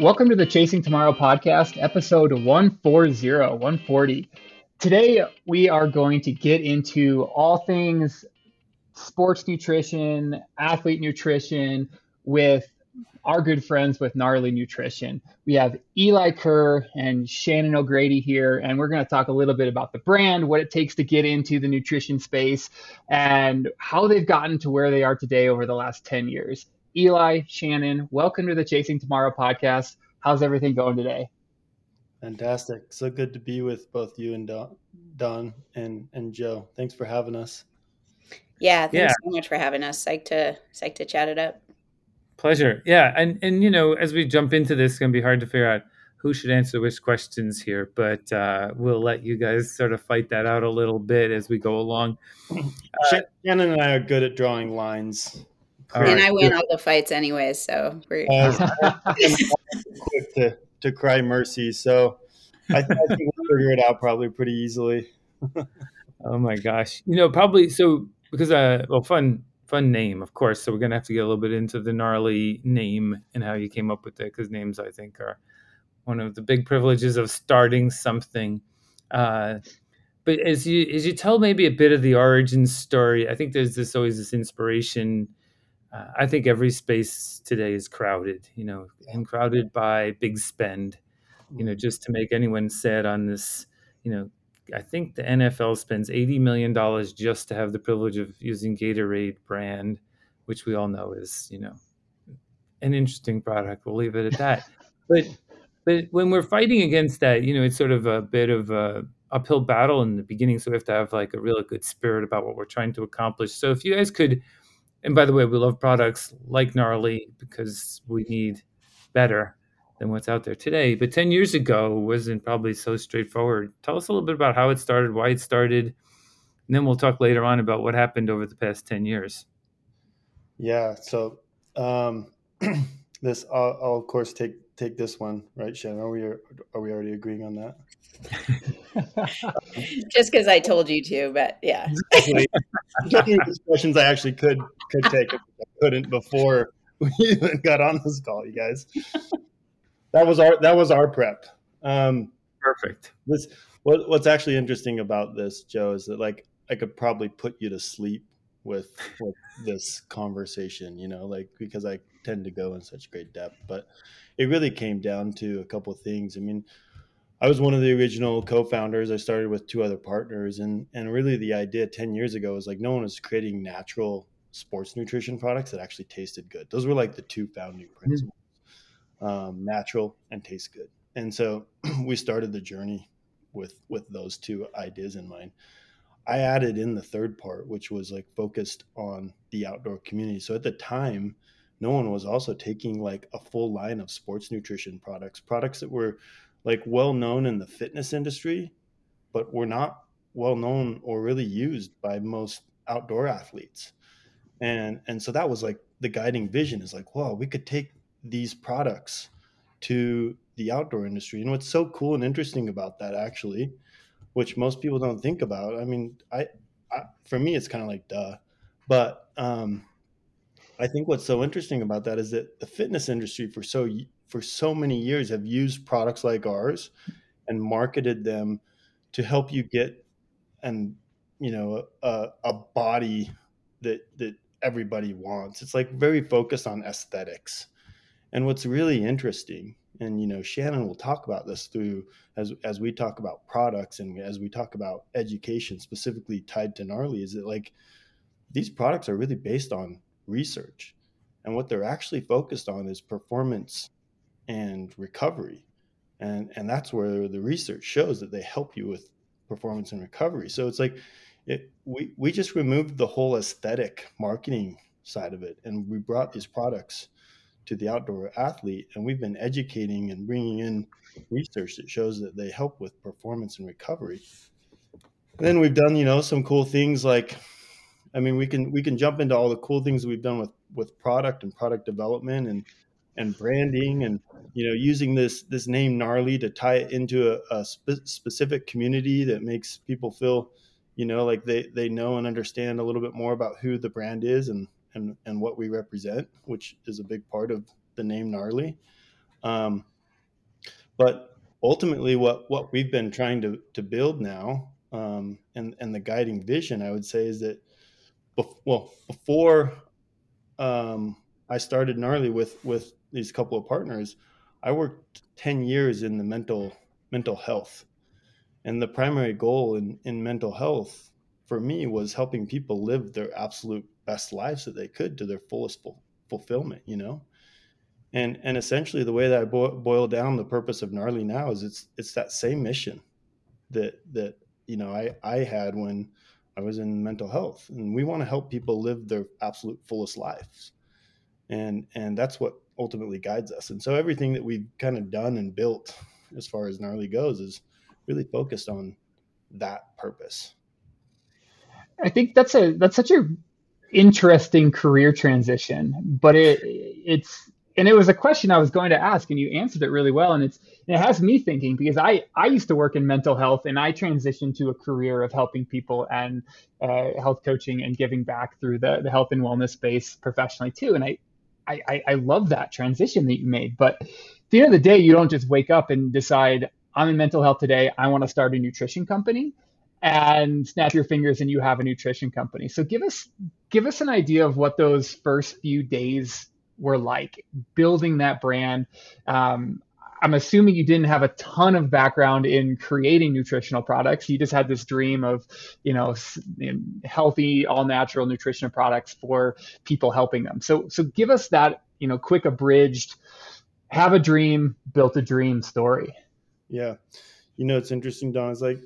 Welcome to the Chasing Tomorrow podcast, episode 140, 140. Today, we are going to get into all things sports nutrition, athlete nutrition with our good friends with Gnarly Nutrition. We have Eli Kerr and Shannon O'Grady here, and we're going to talk a little bit about the brand, what it takes to get into the nutrition space, and how they've gotten to where they are today over the last 10 years. Eli, Shannon, welcome to the Chasing Tomorrow podcast. How's everything going today? Fantastic. So good to be with both you and Don, Don and, and Joe. Thanks for having us. Yeah, thanks yeah. so much for having us. Psyched to psyched to chat it up. Pleasure. Yeah, and and you know, as we jump into this, it's gonna be hard to figure out who should answer which questions here, but uh, we'll let you guys sort of fight that out a little bit as we go along. Uh, Shannon and I are good at drawing lines. And right. I win all the fights anyway, so we're quick to, to cry mercy. So I, think we'll figure it out probably pretty easily. oh my gosh, you know, probably so because uh, well, fun fun name, of course. So we're gonna have to get a little bit into the gnarly name and how you came up with it, because names I think are one of the big privileges of starting something. Uh, but as you as you tell maybe a bit of the origin story, I think there's this always this inspiration. Uh, I think every space today is crowded, you know, and crowded by big spend, you know, just to make anyone sad on this, you know, I think the NFL spends eighty million dollars just to have the privilege of using Gatorade brand, which we all know is you know an interesting product. We'll leave it at that. but but when we're fighting against that, you know, it's sort of a bit of a uphill battle in the beginning. So we have to have like a really good spirit about what we're trying to accomplish. So if you guys could, and by the way, we love products like Gnarly because we need better than what's out there today. But 10 years ago wasn't probably so straightforward. Tell us a little bit about how it started, why it started, and then we'll talk later on about what happened over the past 10 years. Yeah. So um, this, I'll, I'll, of course take take this one, right, Shannon? Are we are we already agreeing on that? Just because I told you to, but yeah. I am taking these questions I actually could could take, I couldn't before we even got on this call, you guys that was our that was our prep. Um, Perfect. This what what's actually interesting about this, Joe, is that like I could probably put you to sleep with with this conversation, you know, like because I tend to go in such great depth. But it really came down to a couple of things. I mean, I was one of the original co-founders. I started with two other partners, and and really the idea ten years ago was like no one was creating natural sports nutrition products that actually tasted good. Those were like the two founding mm-hmm. principles um, natural, and taste good. And so we started the journey with with those two ideas in mind. I added in the third part, which was like focused on the outdoor community. So at the time, no one was also taking like a full line of sports nutrition products, products that were like well known in the fitness industry, but were not well known or really used by most outdoor athletes. And and so that was like the guiding vision is like, wow, we could take these products to the outdoor industry. And what's so cool and interesting about that, actually, which most people don't think about, I mean, I, I for me, it's kind of like duh, but um, I think what's so interesting about that is that the fitness industry for so for so many years have used products like ours and marketed them to help you get and you know a, a body that that everybody wants. It's like very focused on aesthetics. And what's really interesting, and you know, Shannon will talk about this through as as we talk about products and as we talk about education specifically tied to gnarly, is that like these products are really based on research, and what they're actually focused on is performance and recovery, and and that's where the research shows that they help you with performance and recovery. So it's like it, we we just removed the whole aesthetic marketing side of it, and we brought these products to the outdoor athlete. And we've been educating and bringing in research that shows that they help with performance and recovery. And then we've done, you know, some cool things like, I mean, we can we can jump into all the cool things we've done with with product and product development and and branding and you know using this this name gnarly to tie it into a, a spe- specific community that makes people feel you know like they they know and understand a little bit more about who the brand is and and and what we represent, which is a big part of the name gnarly. Um, But ultimately, what what we've been trying to to build now, um, and and the guiding vision, I would say, is that, bef- well, before um, I started gnarly with with these couple of partners, I worked ten years in the mental mental health, and the primary goal in in mental health for me was helping people live their absolute best lives that they could to their fullest full, fulfillment. You know, and and essentially the way that I bo- boil down the purpose of gnarly now is it's it's that same mission that that you know I I had when I was in mental health, and we want to help people live their absolute fullest lives, and and that's what ultimately guides us. And so everything that we've kind of done and built as far as gnarly goes is really focused on that purpose. I think that's a that's such a interesting career transition, but it it's and it was a question I was going to ask, and you answered it really well. And it's it has me thinking because I I used to work in mental health, and I transitioned to a career of helping people and uh, health coaching and giving back through the the health and wellness space professionally too. And I I I love that transition that you made, but at the end of the day, you don't just wake up and decide I'm in mental health today. I want to start a nutrition company and snap your fingers and you have a nutrition company. So give us give us an idea of what those first few days were like building that brand. Um, I'm assuming you didn't have a ton of background in creating nutritional products. You just had this dream of, you know, healthy, all natural nutritional products for people helping them. So, so give us that, you know, quick abridged, have a dream, built a dream story. Yeah, you know, it's interesting, Don. It's like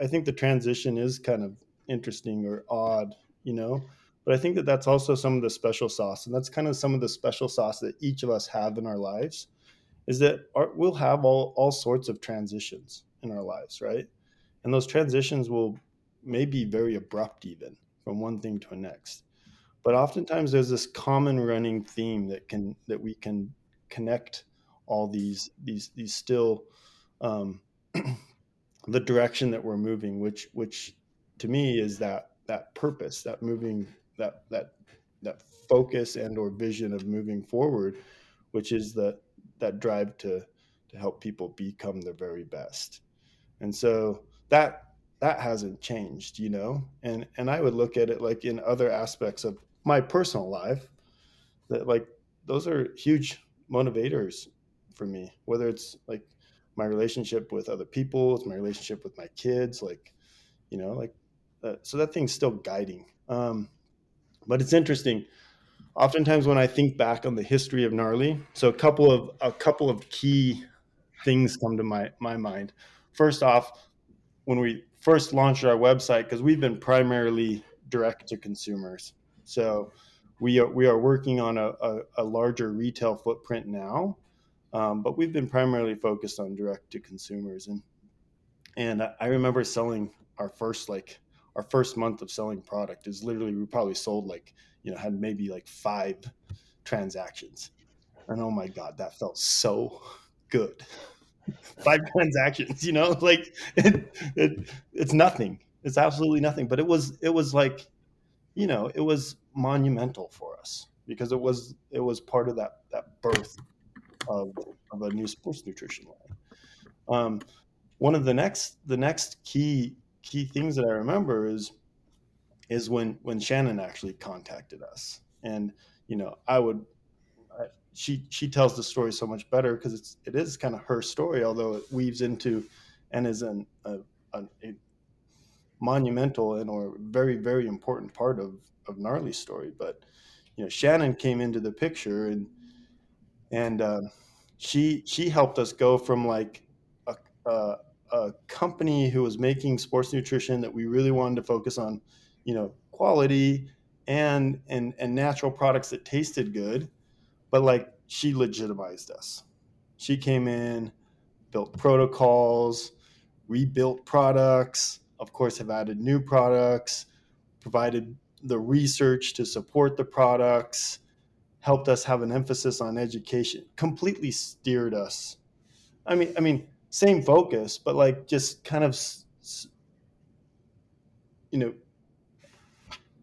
I think the transition is kind of interesting or odd, you know but I think that that's also some of the special sauce, and that's kind of some of the special sauce that each of us have in our lives, is that our, we'll have all all sorts of transitions in our lives, right? And those transitions will may be very abrupt, even from one thing to the next. But oftentimes there's this common running theme that can that we can connect all these these these still um, the direction that we're moving, which which to me is that that purpose, that moving that that that focus and or vision of moving forward, which is that that drive to to help people become their very best. And so that that hasn't changed, you know. And and I would look at it like in other aspects of my personal life that like those are huge motivators for me, whether it's like my relationship with other people, it's my relationship with my kids, like, you know, like, uh, so that thing's still guiding. Um, but it's interesting. Oftentimes, when I think back on the history of gnarly, so a couple of a couple of key things come to my my mind. First off, when we first launched our website, because we've been primarily direct to consumers, so we are we are working on a, a, a larger retail footprint now, um, but we've been primarily focused on direct to consumers, and and I remember selling our first like our first month of selling product is literally we probably sold like you know had maybe like five transactions. And oh my god that felt so good. Five transactions you know like it, it, it's nothing. It's absolutely nothing. But it was it was like you know it was monumental for us because it was it was part of that that birth of, of a new sports nutrition line um, one of the next the next key key things that I remember is is when when Shannon actually contacted us, and you know I would I, she she tells the story so much better because it's it is kind of her story, although it weaves into and is an a, a, a monumental and or very very important part of of gnarly's story. But you know Shannon came into the picture and and uh, she she helped us go from like a, a a company who was making sports nutrition that we really wanted to focus on, you know, quality and and and natural products that tasted good, but like she legitimized us. She came in, built protocols, rebuilt products, of course have added new products, provided the research to support the products, helped us have an emphasis on education, completely steered us. I mean, I mean, same focus, but like just kind of, you know,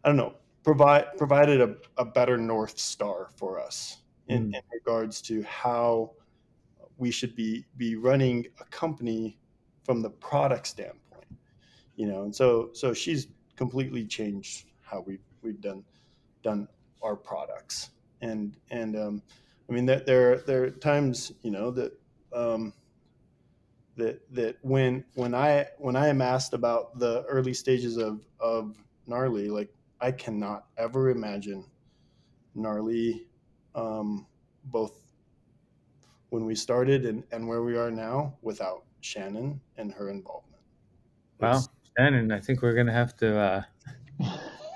I don't know, provide provided a, a better north star for us in, mm. in regards to how we should be be running a company from the product standpoint, you know. And so so she's completely changed how we we've done done our products. And and um, I mean that there there are times you know that um, that that when when I when I am asked about the early stages of of gnarly, like I cannot ever imagine gnarly um, both when we started and, and where we are now without Shannon and her involvement. Wow, Shannon, I think we're gonna have to uh,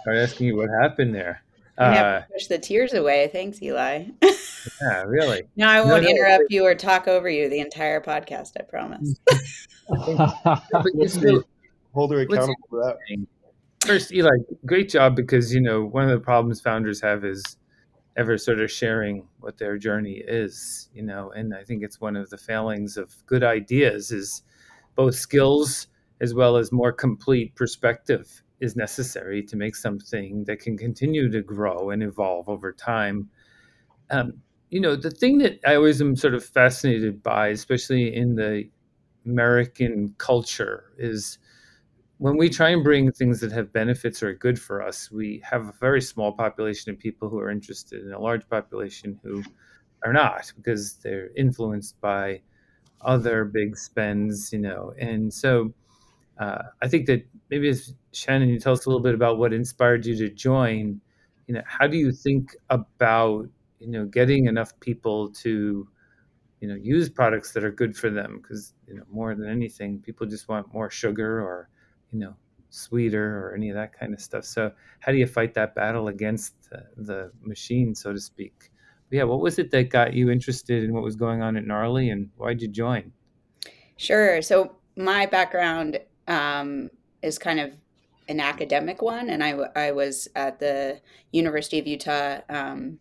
start asking you what happened there. Uh, push the tears away. Thanks, Eli. yeah, really. No, I won't no, interrupt no. you or talk over you the entire podcast. I promise. hold her accountable for that. First, Eli, great job because you know one of the problems founders have is ever sort of sharing what their journey is, you know, and I think it's one of the failings of good ideas is both skills as well as more complete perspective is necessary to make something that can continue to grow and evolve over time. Um, you know, the thing that I always am sort of fascinated by, especially in the American culture, is when we try and bring things that have benefits or are good for us, we have a very small population of people who are interested and a large population who are not because they're influenced by other big spends, you know. And so uh, I think that maybe Shannon, you tell us a little bit about what inspired you to join. You know, how do you think about you know getting enough people to you know use products that are good for them? Because you know more than anything, people just want more sugar or you know sweeter or any of that kind of stuff. So how do you fight that battle against the, the machine, so to speak? But yeah, what was it that got you interested in what was going on at Gnarly, and why'd you join? Sure. So my background um, is kind of an academic one, and I, I was at the University of Utah. Um,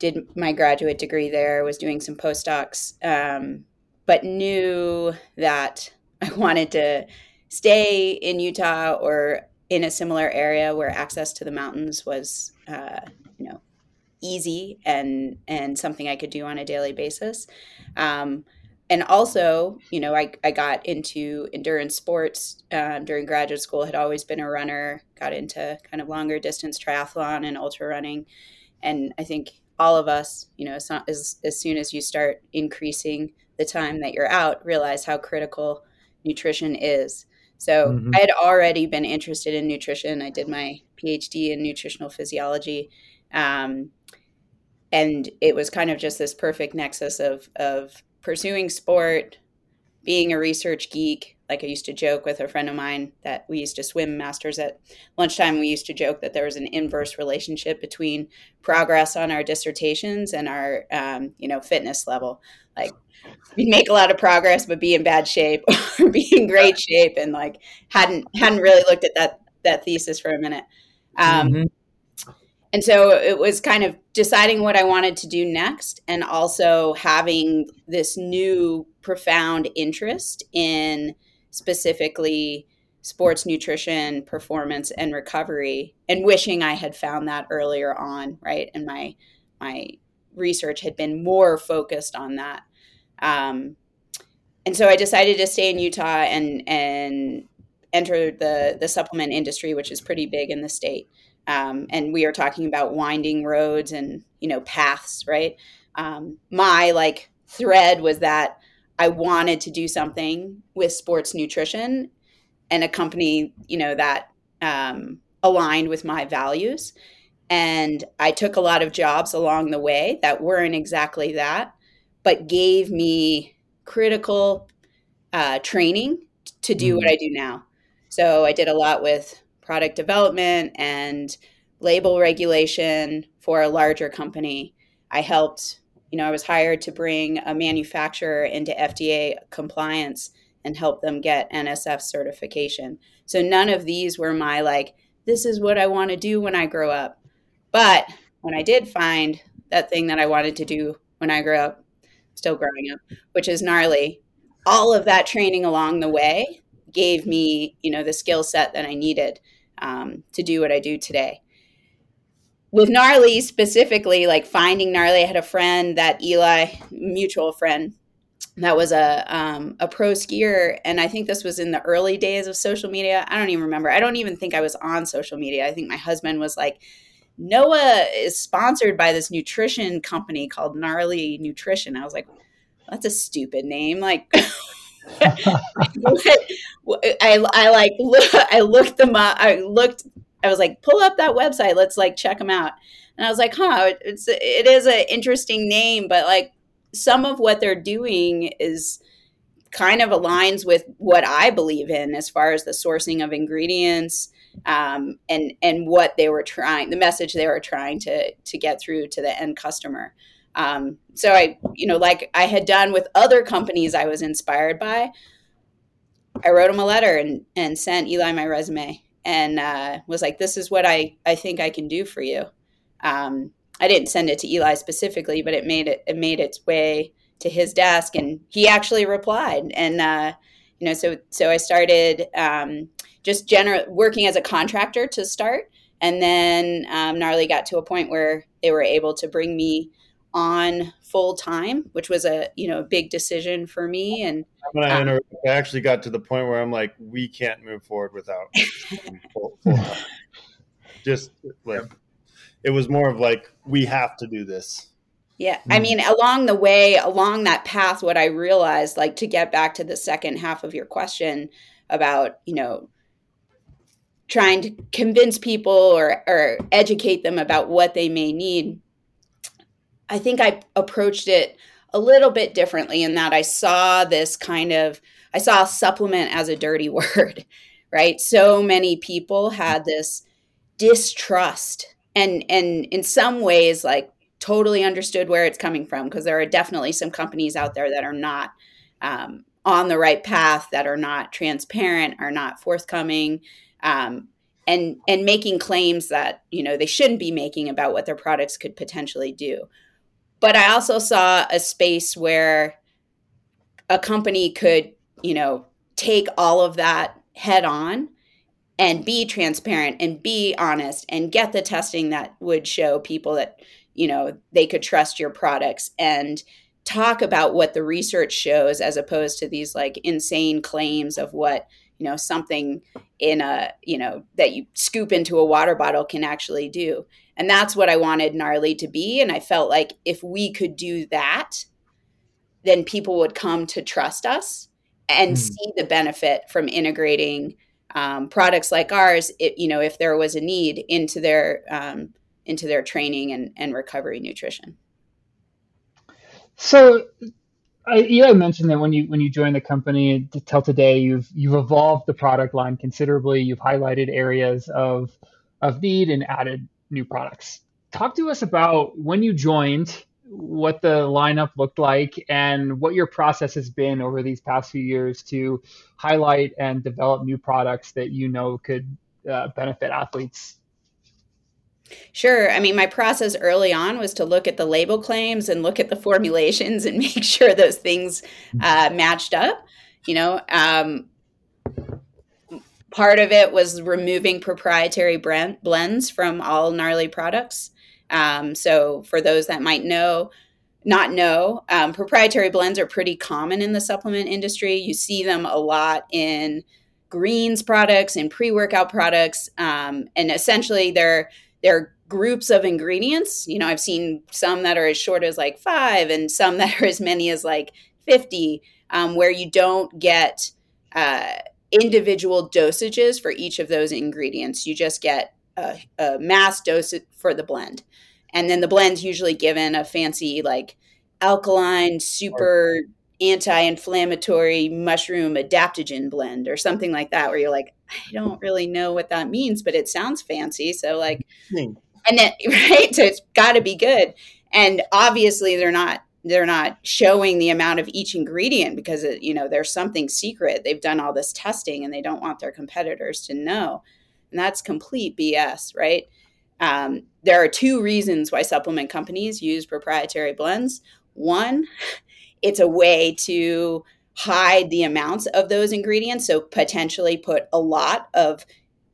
did my graduate degree there. Was doing some postdocs, um, but knew that I wanted to stay in Utah or in a similar area where access to the mountains was, uh, you know, easy and and something I could do on a daily basis. Um, and also, you know, I, I got into endurance sports um, during graduate school. Had always been a runner. Got into kind of longer distance triathlon and ultra running, and I think all of us, you know, as, as, as soon as you start increasing the time that you're out, realize how critical nutrition is. So mm-hmm. I had already been interested in nutrition. I did my PhD in nutritional physiology. Um, and it was kind of just this perfect nexus of, of pursuing sport, being a research geek. Like I used to joke with a friend of mine that we used to swim masters at lunchtime. We used to joke that there was an inverse relationship between progress on our dissertations and our, um, you know, fitness level. Like we make a lot of progress but be in bad shape or be in great shape and like hadn't hadn't really looked at that that thesis for a minute um, mm-hmm. And so it was kind of deciding what i wanted to do next and also having this new profound interest in specifically sports nutrition performance and recovery and wishing i had found that earlier on right and my my research had been more focused on that um, and so I decided to stay in Utah and and enter the the supplement industry, which is pretty big in the state. Um, and we are talking about winding roads and you know paths, right? Um, my like thread was that I wanted to do something with sports nutrition and a company, you know, that um, aligned with my values. And I took a lot of jobs along the way that weren't exactly that but gave me critical uh, training to do mm. what I do now. So I did a lot with product development and label regulation for a larger company. I helped, you know, I was hired to bring a manufacturer into FDA compliance and help them get NSF certification. So none of these were my like, this is what I want to do when I grow up. But when I did find that thing that I wanted to do when I grew up, still growing up, which is gnarly. All of that training along the way gave me, you know, the skill set that I needed um, to do what I do today. With gnarly specifically, like finding gnarly, I had a friend that Eli, mutual friend, that was a um, a pro skier, and I think this was in the early days of social media. I don't even remember. I don't even think I was on social media. I think my husband was like, "Noah is sponsored by this nutrition company called Gnarly Nutrition." I was like, "That's a stupid name." Like. I, I like look, I looked them up. I looked. I was like, pull up that website. Let's like check them out. And I was like, huh, it's it is an interesting name, but like some of what they're doing is kind of aligns with what I believe in as far as the sourcing of ingredients um, and and what they were trying, the message they were trying to to get through to the end customer. Um, so I, you know, like I had done with other companies I was inspired by, I wrote him a letter and and sent Eli my resume and uh, was like, "This is what I I think I can do for you." Um, I didn't send it to Eli specifically, but it made it it made its way to his desk, and he actually replied. And uh, you know, so so I started um, just general working as a contractor to start, and then um, Gnarly got to a point where they were able to bring me on full time, which was a you know a big decision for me. And um, I actually got to the point where I'm like, we can't move forward without full, full time. Just like it was more of like we have to do this yeah i hmm. mean along the way along that path what i realized like to get back to the second half of your question about you know trying to convince people or or educate them about what they may need i think i approached it a little bit differently in that i saw this kind of i saw supplement as a dirty word right? So many people had this distrust and and in some ways like totally understood where it's coming from because there are definitely some companies out there that are not um, on the right path that are not transparent are not forthcoming um, and and making claims that you know they shouldn't be making about what their products could potentially do but i also saw a space where a company could you know take all of that head on and be transparent and be honest and get the testing that would show people that you know they could trust your products and talk about what the research shows as opposed to these like insane claims of what you know something in a you know that you scoop into a water bottle can actually do and that's what i wanted gnarly to be and i felt like if we could do that then people would come to trust us and mm. see the benefit from integrating um, products like ours, it, you know, if there was a need into their um, into their training and, and recovery nutrition. So, I, you had mentioned that when you when you joined the company till today, you've you've evolved the product line considerably. You've highlighted areas of of need and added new products. Talk to us about when you joined what the lineup looked like and what your process has been over these past few years to highlight and develop new products that you know could uh, benefit athletes Sure. I mean, my process early on was to look at the label claims and look at the formulations and make sure those things uh, matched up. You know, um, part of it was removing proprietary brand blends from all gnarly products. Um, so for those that might know, not know, um, proprietary blends are pretty common in the supplement industry. You see them a lot in greens products and pre-workout products, um, and essentially they're they're groups of ingredients. You know, I've seen some that are as short as like five, and some that are as many as like fifty, um, where you don't get uh, individual dosages for each of those ingredients. You just get a, a mass dose for the blend and then the blend's usually given a fancy like alkaline super anti-inflammatory mushroom adaptogen blend or something like that where you're like i don't really know what that means but it sounds fancy so like mm. and then right so it's got to be good and obviously they're not they're not showing the amount of each ingredient because it, you know there's something secret. They've done all this testing and they don't want their competitors to know. And that's complete bs right? Um, there are two reasons why supplement companies use proprietary blends. One, it's a way to hide the amounts of those ingredients, so potentially put a lot of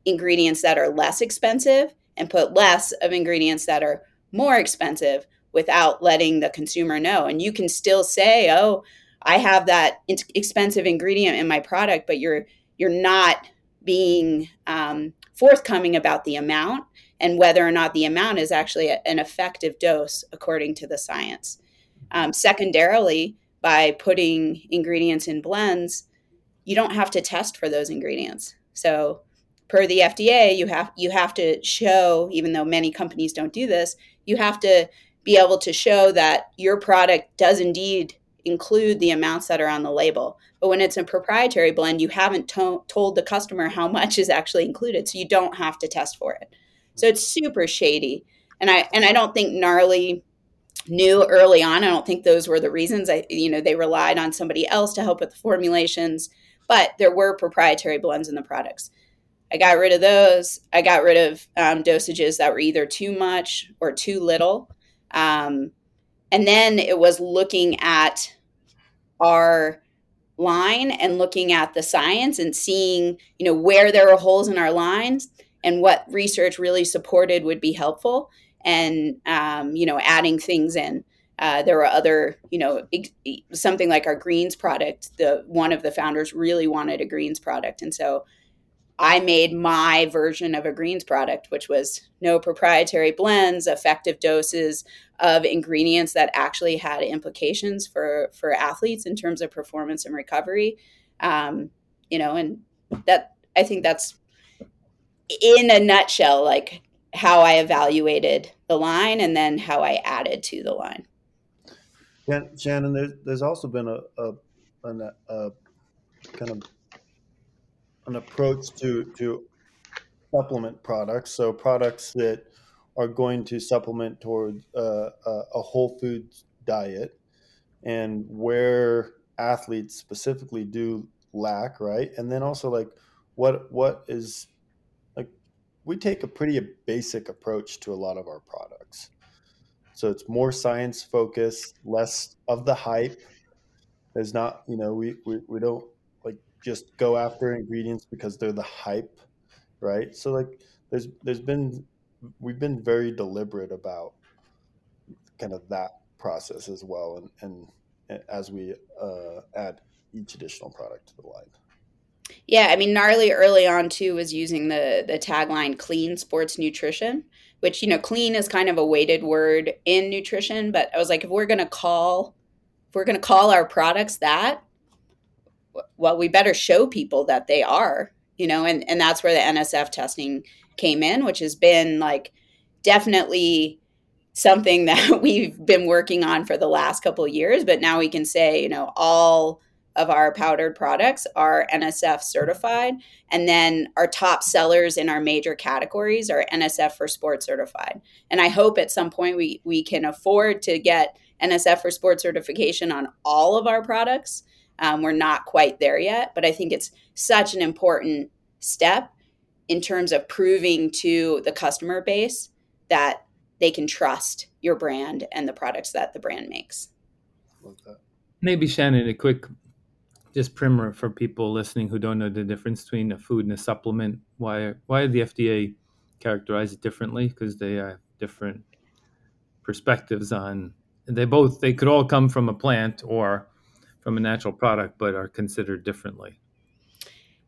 ingredients that are less expensive and put less of ingredients that are more expensive without letting the consumer know. And you can still say, oh, I have that expensive ingredient in my product, but you're you're not being um, forthcoming about the amount and whether or not the amount is actually a, an effective dose according to the science. Um, secondarily, by putting ingredients in blends, you don't have to test for those ingredients. So, per the FDA, you have you have to show, even though many companies don't do this, you have to be able to show that your product does indeed include the amounts that are on the label. But when it's a proprietary blend, you haven't to- told the customer how much is actually included, so you don't have to test for it. So it's super shady. And I and I don't think gnarly knew early on. I don't think those were the reasons. I you know they relied on somebody else to help with the formulations, but there were proprietary blends in the products. I got rid of those. I got rid of um, dosages that were either too much or too little. Um, and then it was looking at our line and looking at the science and seeing you know where there are holes in our lines and what research really supported would be helpful. And um, you know adding things in. Uh, there were other you know something like our greens product the one of the founders really wanted a greens product. And so i made my version of a greens product which was no proprietary blends effective doses of ingredients that actually had implications for for athletes in terms of performance and recovery um, you know and that i think that's in a nutshell, like how I evaluated the line and then how I added to the line. Shannon, there's, there's also been a, a, a, a kind of an approach to, to supplement products. So products that are going to supplement towards uh, a, a whole foods diet and where athletes specifically do lack, right? And then also like what what is like we take a pretty basic approach to a lot of our products. So it's more science focused, less of the hype. There's not, you know, we, we, we don't just go after ingredients because they're the hype, right? So like there's there's been we've been very deliberate about kind of that process as well and, and as we uh, add each additional product to the line. Yeah, I mean, gnarly early on too was using the the tagline "clean sports nutrition," which you know, clean is kind of a weighted word in nutrition. But I was like, if we're gonna call, if we're gonna call our products that, well, we better show people that they are, you know, and and that's where the NSF testing came in, which has been like definitely something that we've been working on for the last couple years. But now we can say, you know, all of our powdered products are NSF certified. And then our top sellers in our major categories are NSF for Sport certified. And I hope at some point we, we can afford to get NSF for Sport certification on all of our products. Um, we're not quite there yet, but I think it's such an important step in terms of proving to the customer base that they can trust your brand and the products that the brand makes. Maybe Shannon, a quick just primer for people listening who don't know the difference between a food and a supplement. Why why did the FDA characterize it differently? Because they have different perspectives on. They both they could all come from a plant or from a natural product, but are considered differently.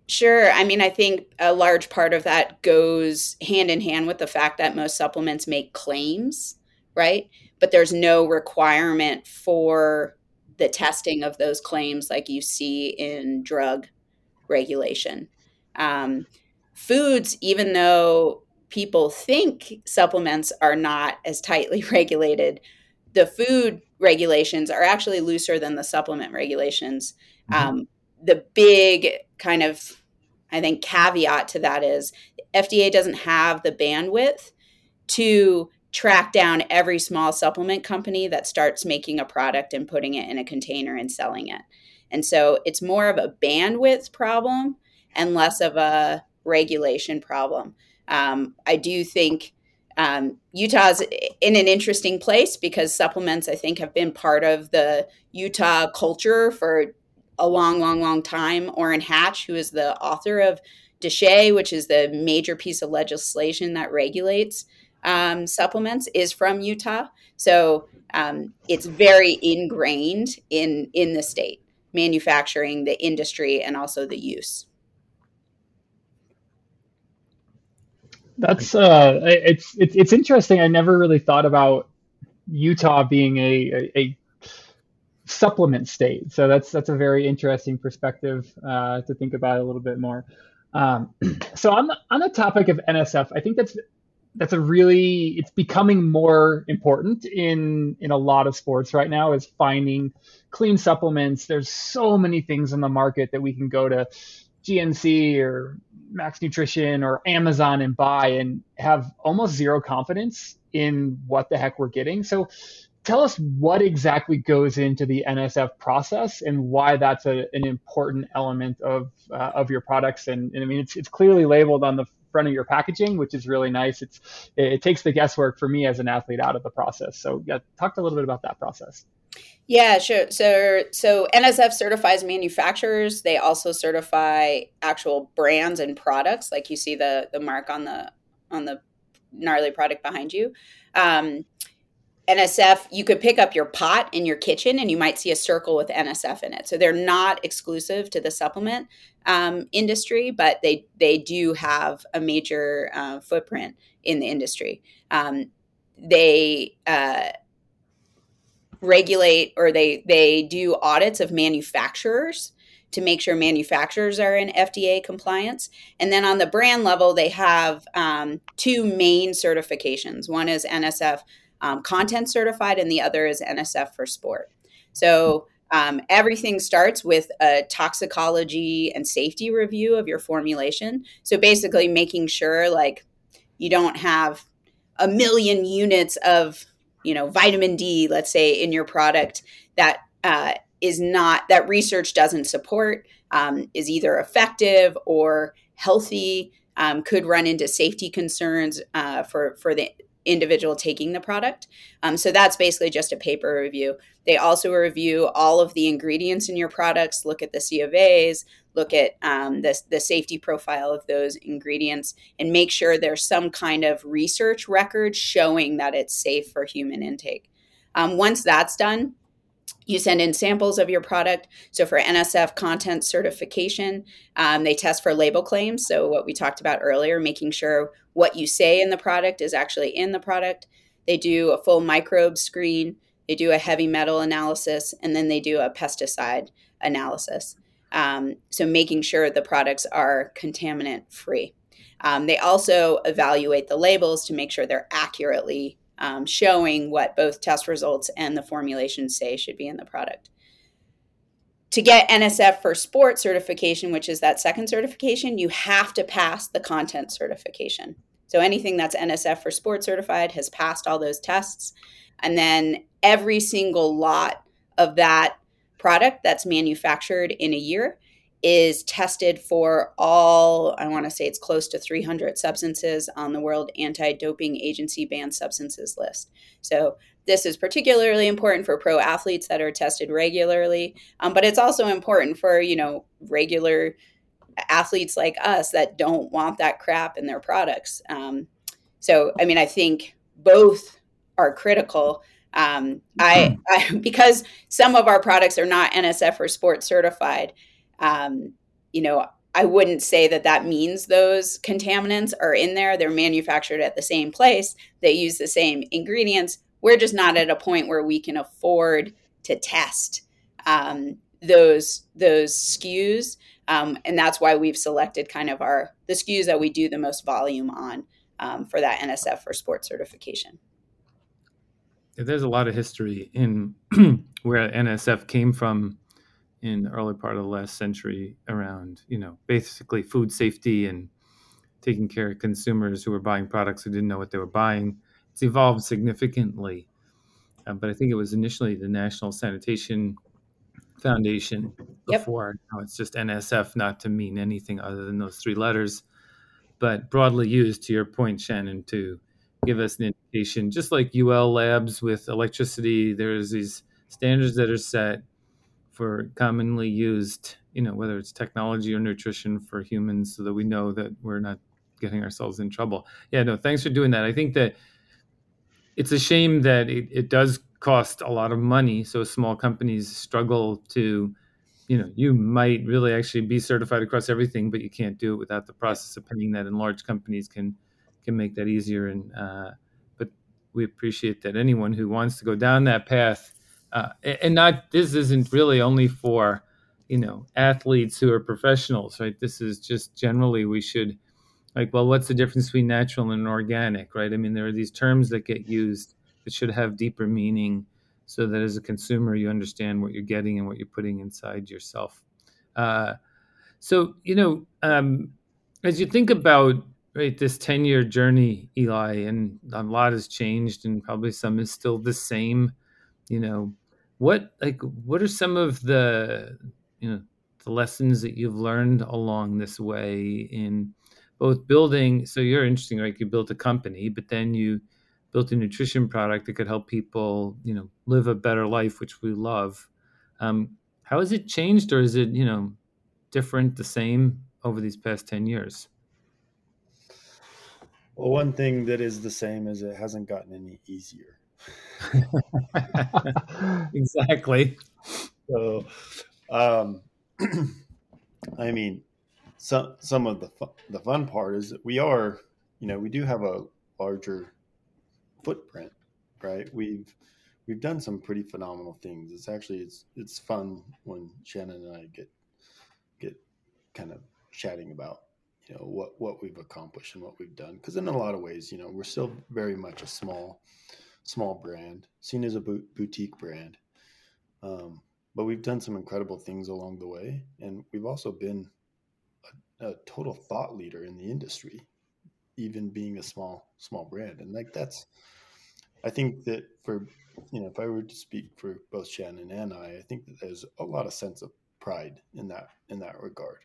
Sure. I mean, I think a large part of that goes hand in hand with the fact that most supplements make claims, right? But there's no requirement for the testing of those claims like you see in drug regulation. Um, foods, even though people think supplements are not as tightly regulated, the food regulations are actually looser than the supplement regulations. Mm-hmm. Um, the big kind of, I think, caveat to that is FDA doesn't have the bandwidth to track down every small supplement company that starts making a product and putting it in a container and selling it. And so it's more of a bandwidth problem and less of a regulation problem. Um, I do think um, Utah's in an interesting place because supplements, I think, have been part of the Utah culture for a long, long, long time. Orrin Hatch, who is the author of DSHEA, which is the major piece of legislation that regulates um, supplements is from Utah. So um, it's very ingrained in in the state, manufacturing, the industry, and also the use. That's uh, it's it's it's interesting. I never really thought about Utah being a, a, a supplement state. So that's that's a very interesting perspective uh, to think about a little bit more. Um, so on the on the topic of NSF, I think that's that's a really it's becoming more important in in a lot of sports right now is finding clean supplements. There's so many things in the market that we can go to GNC or Max Nutrition or Amazon and buy and have almost zero confidence in what the heck we're getting. So tell us what exactly goes into the NSF process and why that's a, an important element of uh, of your products. And, and, I mean, it's, it's clearly labeled on the front of your packaging, which is really nice. It's it, it takes the guesswork for me as an athlete out of the process. So yeah, talk a little bit about that process. Yeah, sure. So, so NSF certifies manufacturers. They also certify actual brands and products, like you see the the mark on the on the gnarly product behind you. Um, NSF, you could pick up your pot in your kitchen and you might see a circle with NSF in it. So they're not exclusive to the supplement um, industry, but they they do have a major uh, footprint in the industry. Um, they uh, regulate or they they do audits of manufacturers to make sure manufacturers are in FDA compliance. And then on the brand level, they have um, two main certifications. One is NSF um, content certified, and the other is NSF for sport. So um, everything starts with a toxicology and safety review of your formulation. So basically, making sure like you don't have a million units of you know vitamin D, let's say, in your product that uh, is not that research doesn't support, um, is either effective or healthy. Um, could run into safety concerns uh, for for the individual taking the product. Um, so that's basically just a paper review. They also review all of the ingredients in your products, look at the C of A's, look at um, the, the safety profile of those ingredients, and make sure there's some kind of research record showing that it's safe for human intake. Um, once that's done, you send in samples of your product. So for NSF content certification, um, they test for label claims. So what we talked about earlier, making sure what you say in the product is actually in the product. They do a full microbe screen. They do a heavy metal analysis, and then they do a pesticide analysis. Um, so making sure the products are contaminant free. Um, they also evaluate the labels to make sure they're accurately um, showing what both test results and the formulations say should be in the product. To get NSF for sport certification, which is that second certification, you have to pass the content certification. So anything that's NSF for sport certified has passed all those tests. And then every single lot of that product that's manufactured in a year is tested for all, I want to say it's close to 300 substances on the World Anti Doping Agency banned substances list. So, this is particularly important for pro athletes that are tested regularly, um, but it's also important for, you know, regular athletes like us that don't want that crap in their products. Um, so, I mean, I think both are critical. Um, I, I, because some of our products are not NSF or sports certified, um, you know, I wouldn't say that that means those contaminants are in there. They're manufactured at the same place, they use the same ingredients. We're just not at a point where we can afford to test um, those those SKUs, um, and that's why we've selected kind of our the SKUs that we do the most volume on um, for that NSF for sports certification. There's a lot of history in where NSF came from in the early part of the last century around, you know, basically food safety and taking care of consumers who were buying products who didn't know what they were buying. It's evolved significantly, uh, but I think it was initially the National Sanitation Foundation before. Yep. Now it's just NSF, not to mean anything other than those three letters, but broadly used. To your point, Shannon, to give us an indication, just like UL Labs with electricity, there's these standards that are set for commonly used, you know, whether it's technology or nutrition for humans, so that we know that we're not getting ourselves in trouble. Yeah, no, thanks for doing that. I think that it's a shame that it, it does cost a lot of money. So small companies struggle to, you know, you might really actually be certified across everything, but you can't do it without the process of paying that. And large companies can can make that easier. And uh, but we appreciate that anyone who wants to go down that path, uh, and not this isn't really only for, you know, athletes who are professionals, right? This is just generally we should like well what's the difference between natural and organic right i mean there are these terms that get used that should have deeper meaning so that as a consumer you understand what you're getting and what you're putting inside yourself. Uh, so you know um, as you think about right this 10 year journey eli and a lot has changed and probably some is still the same you know what like what are some of the you know the lessons that you've learned along this way in both building so you're interesting right you built a company but then you built a nutrition product that could help people you know live a better life which we love. Um, how has it changed or is it you know different the same over these past 10 years? Well one thing that is the same is it hasn't gotten any easier. Exactly. So um, i mean some some of the the fun part is that we are, you know, we do have a larger footprint, right? We've we've done some pretty phenomenal things. It's actually it's it's fun when Shannon and I get get kind of chatting about you know what what we've accomplished and what we've done because in a lot of ways you know we're still very much a small small brand seen as a boutique brand um, but we've done some incredible things along the way and we've also been a total thought leader in the industry, even being a small small brand. And like that's, I think that for you know, if I were to speak for both Shannon and I, I think that there's a lot of sense of pride in that in that regard.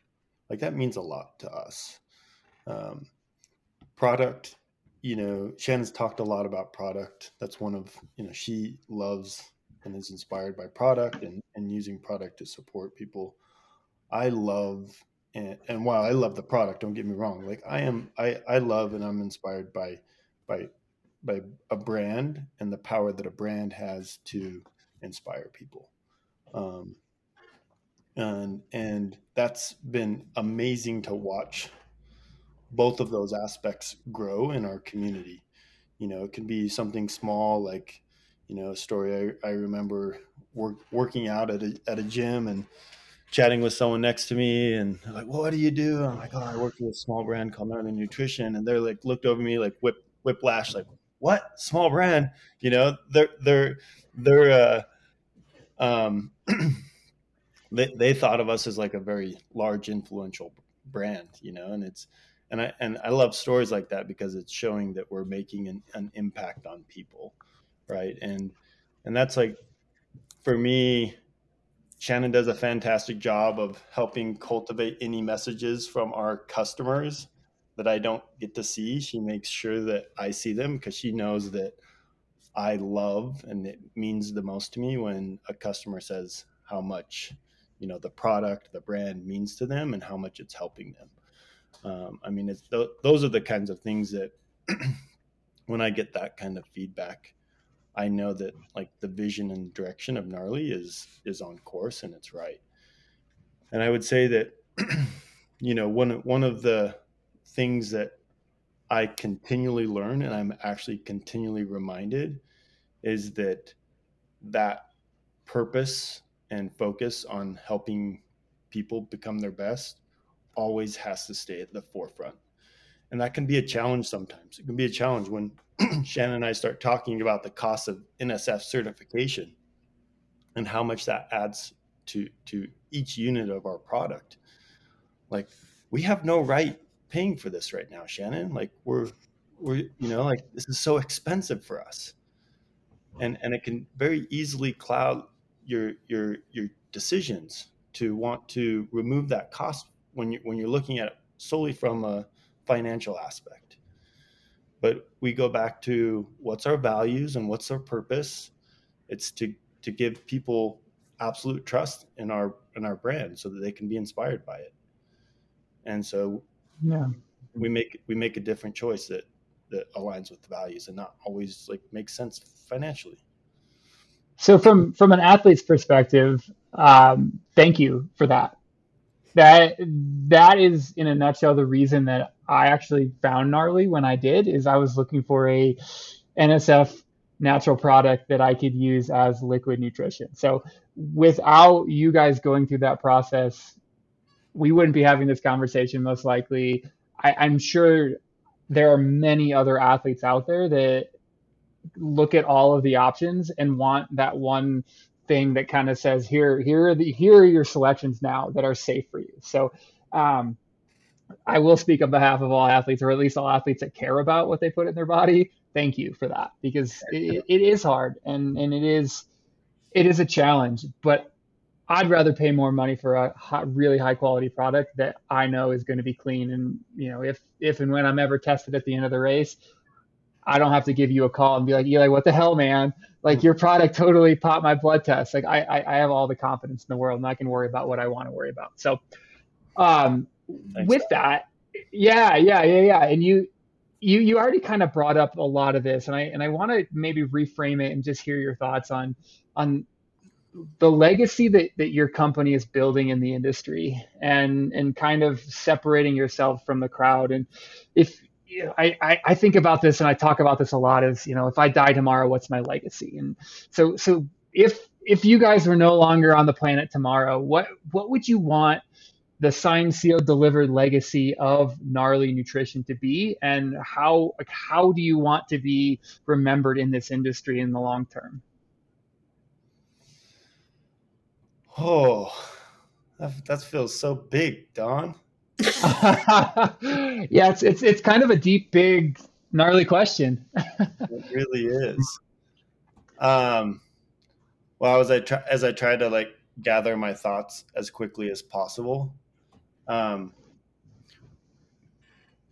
Like that means a lot to us. Um, product, you know, Shannon's talked a lot about product. That's one of you know she loves and is inspired by product and, and using product to support people. I love and, and while I love the product, don't get me wrong. Like I am, I, I love and I'm inspired by, by, by a brand and the power that a brand has to inspire people. Um, and, and that's been amazing to watch both of those aspects grow in our community. You know, it can be something small, like, you know, a story I, I remember work, working out at a, at a gym and, chatting with someone next to me and like, well, what do you do? I'm like, oh, I work for a small brand called Gnarly Nutrition. And they're like, looked over me like whip, whiplash, like, what small brand? You know, they're, they're, they're, uh, um, they, they thought of us as like a very large influential brand, you know, and it's, and I, and I love stories like that because it's showing that we're making an, an impact on people. Right. And, and that's like, for me, Shannon does a fantastic job of helping cultivate any messages from our customers that I don't get to see. She makes sure that I see them because she knows that I love and it means the most to me when a customer says how much you know the product, the brand means to them, and how much it's helping them. Um, I mean, it's th- those are the kinds of things that when I get that kind of feedback, I know that like the vision and direction of gnarly is is on course and it's right. And I would say that you know one one of the things that I continually learn and I'm actually continually reminded is that that purpose and focus on helping people become their best always has to stay at the forefront. And that can be a challenge sometimes. It can be a challenge when Shannon and I start talking about the cost of NSF certification and how much that adds to to each unit of our product. Like we have no right paying for this right now, Shannon. Like we're we're you know like this is so expensive for us. And and it can very easily cloud your your your decisions to want to remove that cost when you when you're looking at it solely from a financial aspect but we go back to what's our values and what's our purpose it's to to give people absolute trust in our in our brand so that they can be inspired by it and so yeah we make we make a different choice that that aligns with the values and not always like makes sense financially. So from from an athlete's perspective, um, thank you for that. That that is in a nutshell the reason that I actually found gnarly when I did is I was looking for a NSF natural product that I could use as liquid nutrition. So without you guys going through that process, we wouldn't be having this conversation most likely. I, I'm sure there are many other athletes out there that look at all of the options and want that one thing that kind of says here here are the here are your selections now that are safe for you so um, i will speak on behalf of all athletes or at least all athletes that care about what they put in their body thank you for that because it, it is hard and and it is it is a challenge but i'd rather pay more money for a high, really high quality product that i know is going to be clean and you know if if and when i'm ever tested at the end of the race I don't have to give you a call and be like, Eli, what the hell, man? Like your product totally popped my blood test. Like I, I, I have all the confidence in the world and I can worry about what I want to worry about. So, um, Thanks. with that, yeah, yeah, yeah, yeah. And you, you, you already kind of brought up a lot of this and I, and I want to maybe reframe it and just hear your thoughts on, on the legacy that, that your company is building in the industry and, and kind of separating yourself from the crowd. And if, you I, I, I think about this and I talk about this a lot is you know, if I die tomorrow, what's my legacy? And so, so if, if you guys were no longer on the planet tomorrow, what, what would you want the signed, sealed, delivered legacy of gnarly nutrition to be? And how, like, how do you want to be remembered in this industry in the long term? Oh, that, that feels so big, Don. yeah, it's it's it's kind of a deep, big, gnarly question. it really is. Um, well, as I try as I try to like gather my thoughts as quickly as possible, um,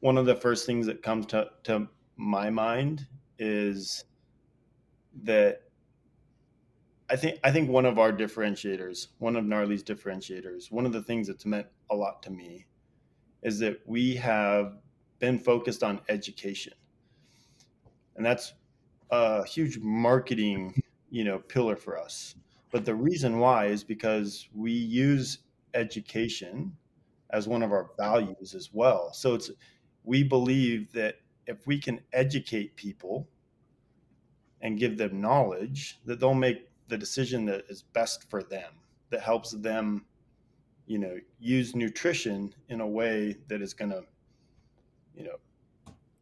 one of the first things that comes to to my mind is that I think I think one of our differentiators, one of Gnarly's differentiators, one of the things that's meant a lot to me is that we have been focused on education. And that's a huge marketing, you know, pillar for us. But the reason why is because we use education as one of our values as well. So it's we believe that if we can educate people and give them knowledge, that they'll make the decision that is best for them, that helps them you know use nutrition in a way that is going to you know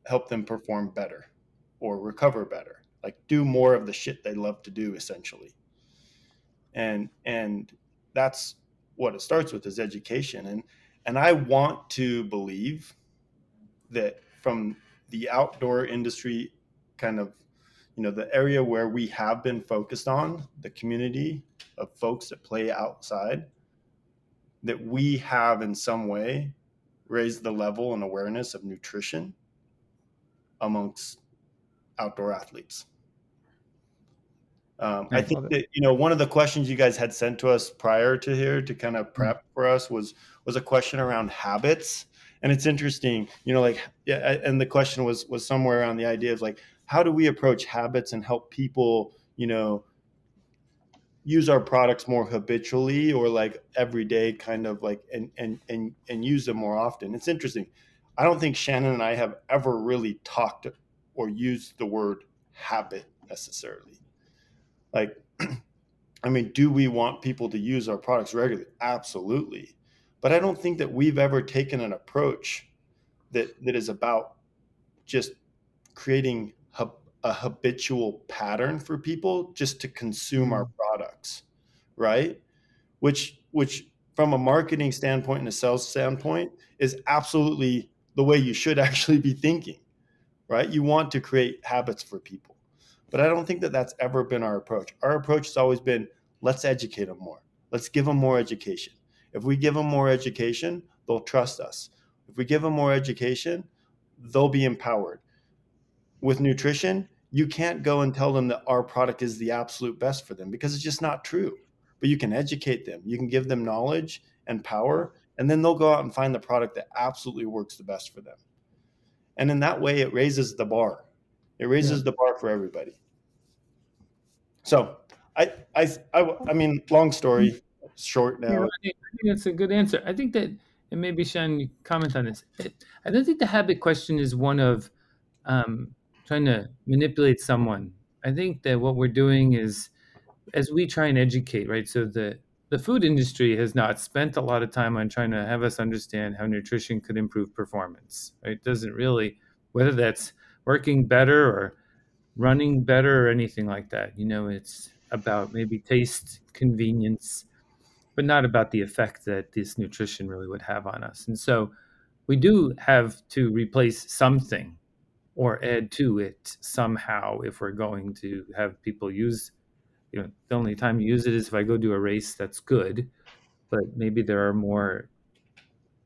help them perform better or recover better like do more of the shit they love to do essentially and and that's what it starts with is education and and i want to believe that from the outdoor industry kind of you know the area where we have been focused on the community of folks that play outside that we have in some way raised the level and awareness of nutrition amongst outdoor athletes. Um, I, I think that you know one of the questions you guys had sent to us prior to here to kind of mm-hmm. prep for us was was a question around habits, and it's interesting, you know, like yeah, and the question was was somewhere around the idea of like how do we approach habits and help people, you know, use our products more habitually or like every day kind of like and and and and use them more often? It's interesting. I don't think shannon and i have ever really talked or used the word habit necessarily. Like i mean do we want people to use our products regularly? Absolutely but i don't think that we've ever taken an approach that that is about just creating a habitual pattern for people just to consume our mm. products right? Which which from a marketing standpoint and a sales standpoint is absolutely the way you should actually be thinking right? You want to create habits for people. But i don't think that that's ever been our approach. Our approach has always been let's educate them more. Let's give them more education if we give them more education they'll trust us if we give them more education they'll be empowered with nutrition, you can't go and tell them that our product is the absolute best for them because it's just not true. But you can educate them, you can give them knowledge and power, and then they'll go out and find the product that absolutely works the best for them. and in that way it raises the bar it raises Yeah. the bar for everybody so I, I i i mean long story short Yeah, now I think I think that's a good answer. I think that, and maybe Sean, you comment on this. It, I don't think the habit question is one of um, trying to manipulate someone. I think that what we're doing is, as we try and educate, right? So the the food industry has not spent a lot of time on trying to have us understand how nutrition could improve performance. Right? It doesn't really, whether that's working better or running better or anything like that. You know, it's about maybe taste, convenience, but not about the effect that this nutrition really would have on us. And so we do have to replace something or add to it somehow if we're going to have people use you know the only time you use it is if I go do a race that's good but maybe there are more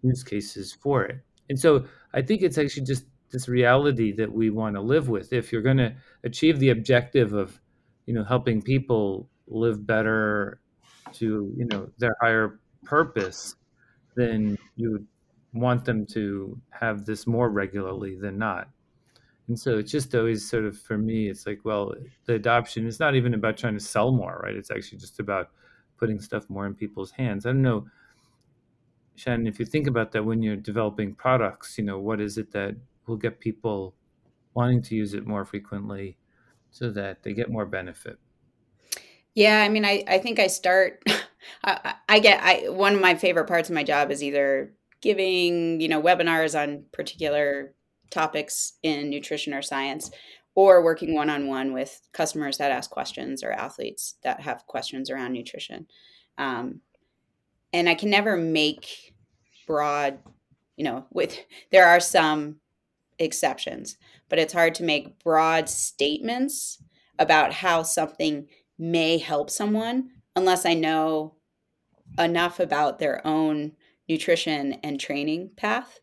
use cases for it. And so I think it's actually just this reality that we want to live with. If you're going to achieve the objective of, you know, helping people live better to, you know, their higher purpose, then you would want them to have this more regularly than not. And so it's just always sort of for me, it's like, well, the adoption is not even about trying to sell more, right? It's actually just about putting stuff more in people's hands. I don't know, Shannon, if you think about that when you're developing products, you know, what is it that will get people wanting to use it more frequently so that they get more benefit? Yeah, I mean, I, I think I start. I, I get. I one of my favorite parts of my job is either giving you know webinars on particular topics in nutrition or science, or working one on one with customers that ask questions or athletes that have questions around nutrition. Um, and I can never make broad, you know, with there are some exceptions, but it's hard to make broad statements about how something may help someone unless I know enough about their own nutrition and training path.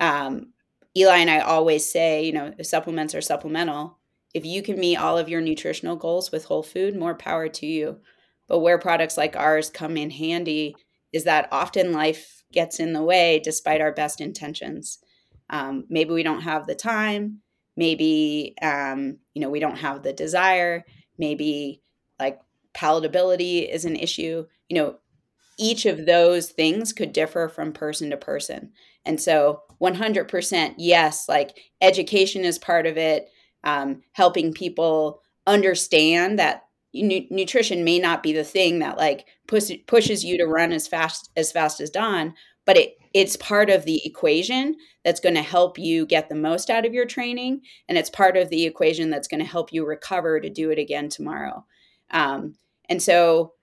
Um, Eli and I always say, you know, supplements are supplemental. If you can meet all of your nutritional goals with whole food, more power to you. But where products like ours come in handy is that often life gets in the way despite our best intentions. Um, maybe we don't have the time. Maybe um, you know we don't have the desire. Maybe like palatability is an issue. You know, each of those things could differ from person to person. And so 100% yes, like education is part of it, um, helping people understand that nu- nutrition may not be the thing that like push- pushes you to run as fast as fast as Don, but it it's part of the equation that's going to help you get the most out of your training and it's part of the equation that's going to help you recover to do it again tomorrow um, and so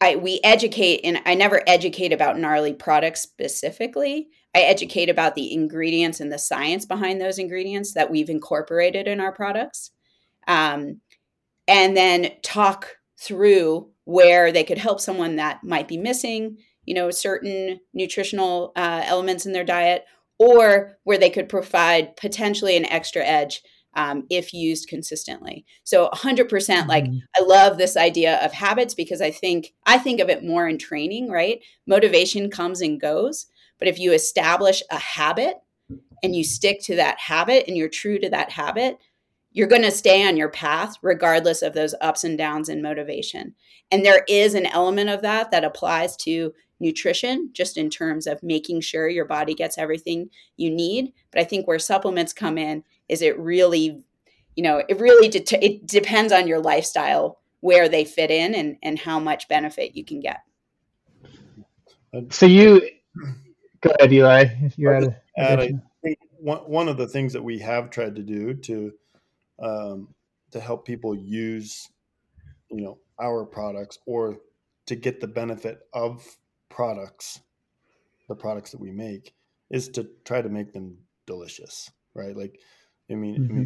I we educate and I never educate about gnarly products specifically. I educate about the ingredients and the science behind those ingredients that we've incorporated in our products. Um, and then talk through where they could help someone that might be missing, you know, certain nutritional uh, elements in their diet, or where they could provide potentially an extra edge um, if used consistently. So 100% like Mhm. I love this idea of habits because I think I think of it more in training, right? Motivation comes and goes, but if you establish a habit and you stick to that habit and you're true to that habit, you're going to stay on your path regardless of those ups and downs in motivation. And there is an element of that that applies to nutrition just in terms of making sure your body gets everything you need, but I think where supplements come in is it really you know it really det- it depends on your lifestyle where they fit in and and how much benefit you can get So you go ahead, Eli. If you had a, add, I addition. think one, one of the things that we have tried to do to um, to help people use you know our products or to get the benefit of products the products that we make is to try to make them delicious right like i mean, I mean mm-hmm.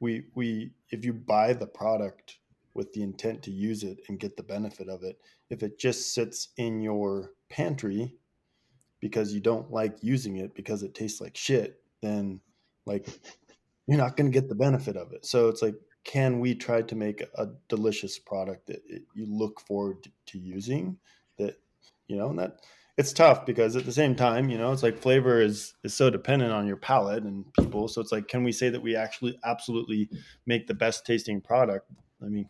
we we if you buy the product with the intent to use it and get the benefit of it if it just sits in your pantry because you don't like using it because it tastes like shit then like you're not going to get the benefit of it. So it's like can we try to make a delicious product that it, you look forward to, to using that you know and that it's tough because at the same time, you know, it's like flavor is is so dependent on your palate and people. So it's like, can we say that we actually absolutely make the best tasting product? I mean,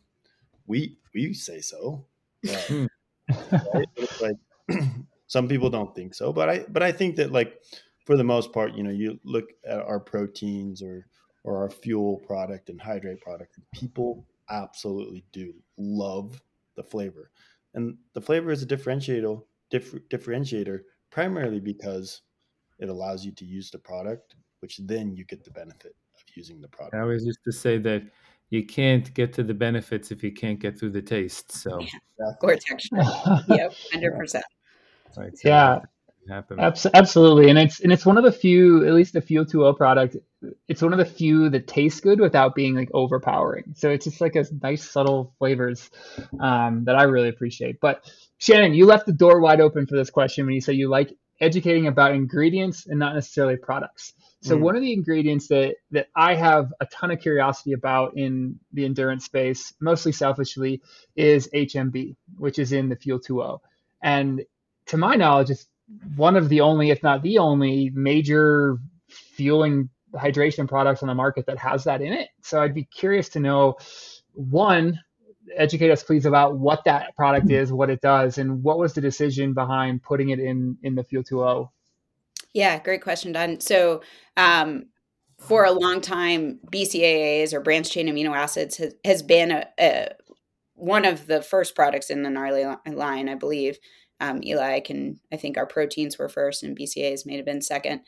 we we say so. Hmm. right? It's like some people don't think so, but I but I think that like for the most part, you know, you look at our proteins or or our fuel product and hydrate product, people absolutely do love the flavor, and the flavor is a differentiator differentiator primarily because it allows you to use the product, which then you get the benefit of using the product. I always used to say that you can't get to the benefits if you can't get through the taste. So, yeah. or texture. yep, hundred percent. Right, so yeah, Abs- absolutely, and it's and it's one of the few, at least the Fuel 2.0 product. It's one of the few that tastes good without being like overpowering. So it's just like a nice subtle flavors um, that I really appreciate. But Shannon, you left the door wide open for this question when you said you like educating about ingredients and not necessarily products. So mm. one of the ingredients that that I have a ton of curiosity about in the endurance space, mostly selfishly, is HMB, which is in the Fuel 2.0. And to my knowledge, it's one of the only, if not the only, major fueling hydration products on the market that has that in it. So I'd be curious to know one, educate us please about what that product is, what it does, and what was the decision behind putting it in in the Fuel 2.0? Yeah, great question, Don. So um, for a long time, BCAAs or branched chain amino acids has, has been a, a, one of the first products in the gnarly line, I believe. Um, Eli can, I think our proteins were first and BCAAs may have been second.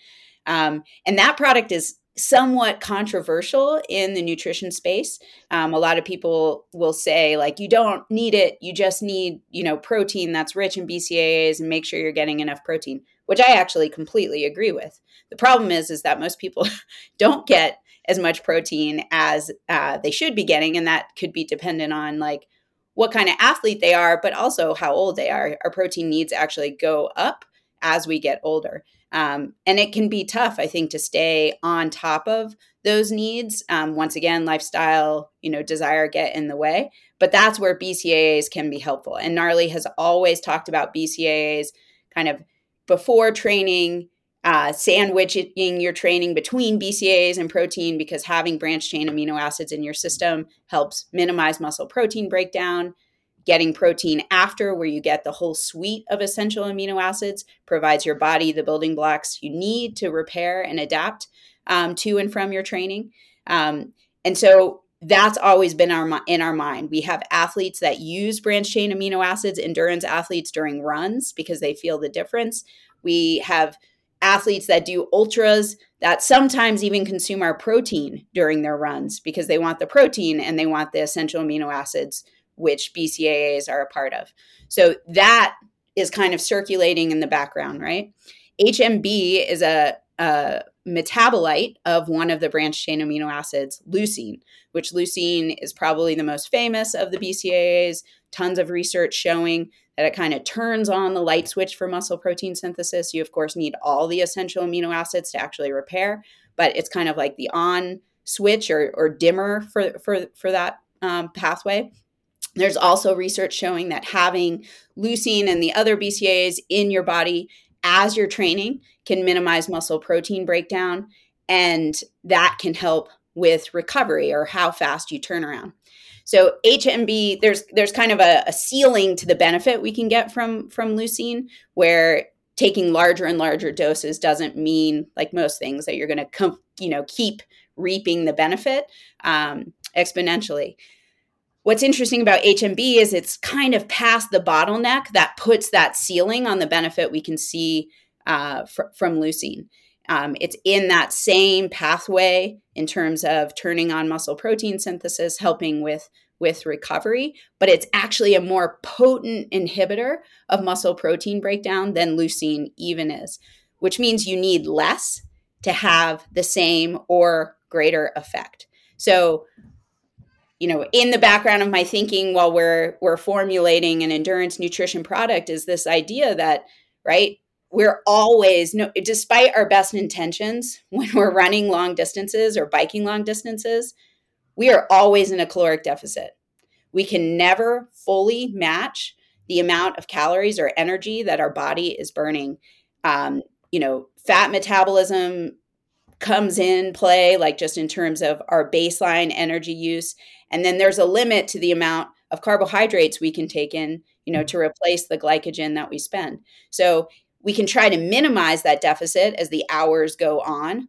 Um, and that product is somewhat controversial in the nutrition space. Um, a lot of people will say like you don't need it, you just need you know protein that's rich in BCAAs and make sure you're getting enough protein, which I actually completely agree with. The problem is is that most people don't get as much protein as uh, they should be getting, and that could be dependent on like what kind of athlete they are, but also how old they are. Our protein needs actually go up as we get older. Um, and it can be tough, I think, to stay on top of those needs. Um, once again, lifestyle, you know, desire get in the way. But that's where BCAAs can be helpful. And Gnarly has always talked about BCAAs kind of before training, uh, sandwiching your training between BCAAs and protein because having branched chain amino acids in your system helps minimize muscle protein breakdown Getting protein after, where you get the whole suite of essential amino acids, provides your body the building blocks you need to repair and adapt um, to and from your training. Um, and so that's always been our in our mind. We have athletes that use branched chain amino acids, endurance athletes during runs because they feel the difference. We have athletes that do ultras that sometimes even consume our protein during their runs because they want the protein and they want the essential amino acids which BCAAs are a part of. So that is kind of circulating in the background, right? HMB is a, a metabolite of one of the branched chain amino acids, leucine, which leucine is probably the most famous of the BCAAs. Tons of research showing that it kind of turns on the light switch for muscle protein synthesis. You, of course, need all the essential amino acids to actually repair, but it's kind of like the on switch or, or dimmer for, for, for that um, pathway. There's also research showing that having leucine and the other BCAAs in your body as you're training can minimize muscle protein breakdown, and that can help with recovery or how fast you turn around. So HMB, there's there's kind of a, a ceiling to the benefit we can get from from leucine, where taking larger and larger doses doesn't mean, like most things, that you're going to com- you know keep reaping the benefit um, exponentially. What's interesting about HMB is it's kind of past the bottleneck that puts that ceiling on the benefit we can see uh, fr- from leucine. Um, it's in that same pathway in terms of turning on muscle protein synthesis, helping with with recovery, but it's actually a more potent inhibitor of muscle protein breakdown than leucine even is, which means you need less to have the same or greater effect. So you know in the background of my thinking while we're we're formulating an endurance nutrition product is this idea that right we're always no despite our best intentions when we're running long distances or biking long distances we are always in a caloric deficit we can never fully match the amount of calories or energy that our body is burning. Um, you know, fat metabolism comes in play, like just in terms of our baseline energy use. And then there's a limit to the amount of carbohydrates we can take in, you know, to replace the glycogen that we spend. So we can try to minimize that deficit as the hours go on,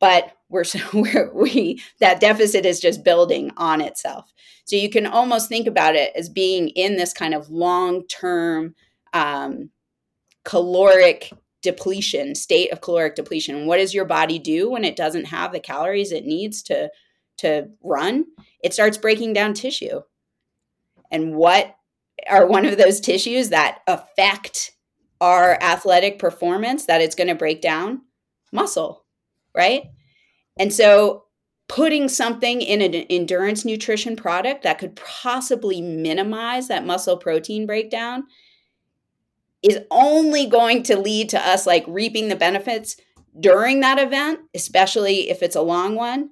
but we're, we're we that deficit is just building on itself. So you can almost think about it as being in this kind of long term um, caloric depletion, state of caloric depletion. What does your body do when it doesn't have the calories it needs to to run? It starts breaking down tissue. And what are one of those tissues that affect our athletic performance that it's going to break down? Muscle, right? And so putting something in an endurance nutrition product that could possibly minimize that muscle protein breakdown is only going to lead to us like reaping the benefits during that event, especially if it's a long one,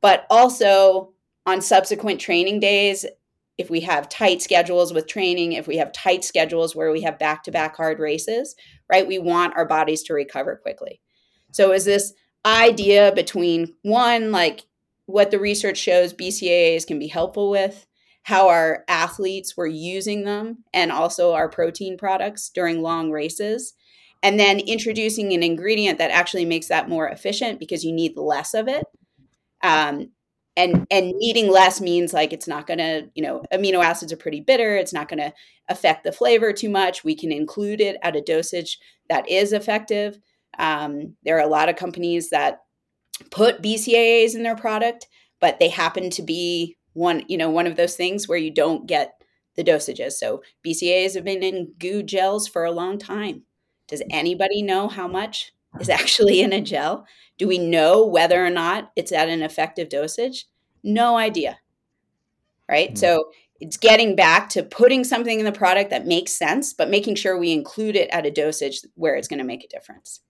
but also on subsequent training days. If we have tight schedules with training, if we have tight schedules where we have back to back hard races, right, we want our bodies to recover quickly. So, is this idea between one, like what the research shows BCAAs can be helpful with, how our athletes were using them and also our protein products during long races and then introducing an ingredient that actually makes that more efficient because you need less of it um, and and needing less means like it's not going to you know amino acids are pretty bitter it's not going to affect the flavor too much we can include it at a dosage that is effective. Um, there are a lot of companies that put bcaas in their product but they happen to be one you know one of those things where you don't get the dosages. So bcas have been in goo gels for a long time. Does anybody know how much is actually in a gel do we know whether or not it's at an effective dosage no idea right mm-hmm. so it's getting back to putting something in the product that makes sense but making sure we include it at a dosage where it's going to make a difference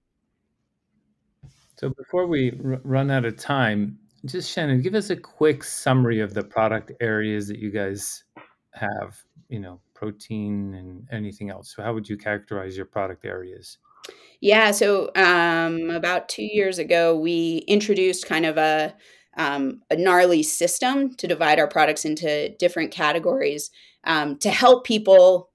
so before we r- run out of time just Shannon, give us a quick summary of the product areas that you guys have, you know, protein and anything else. So how would you characterize your product areas? Yeah, so um, about two years ago, we introduced kind of a um, a gnarly system to divide our products into different categories um, to help people,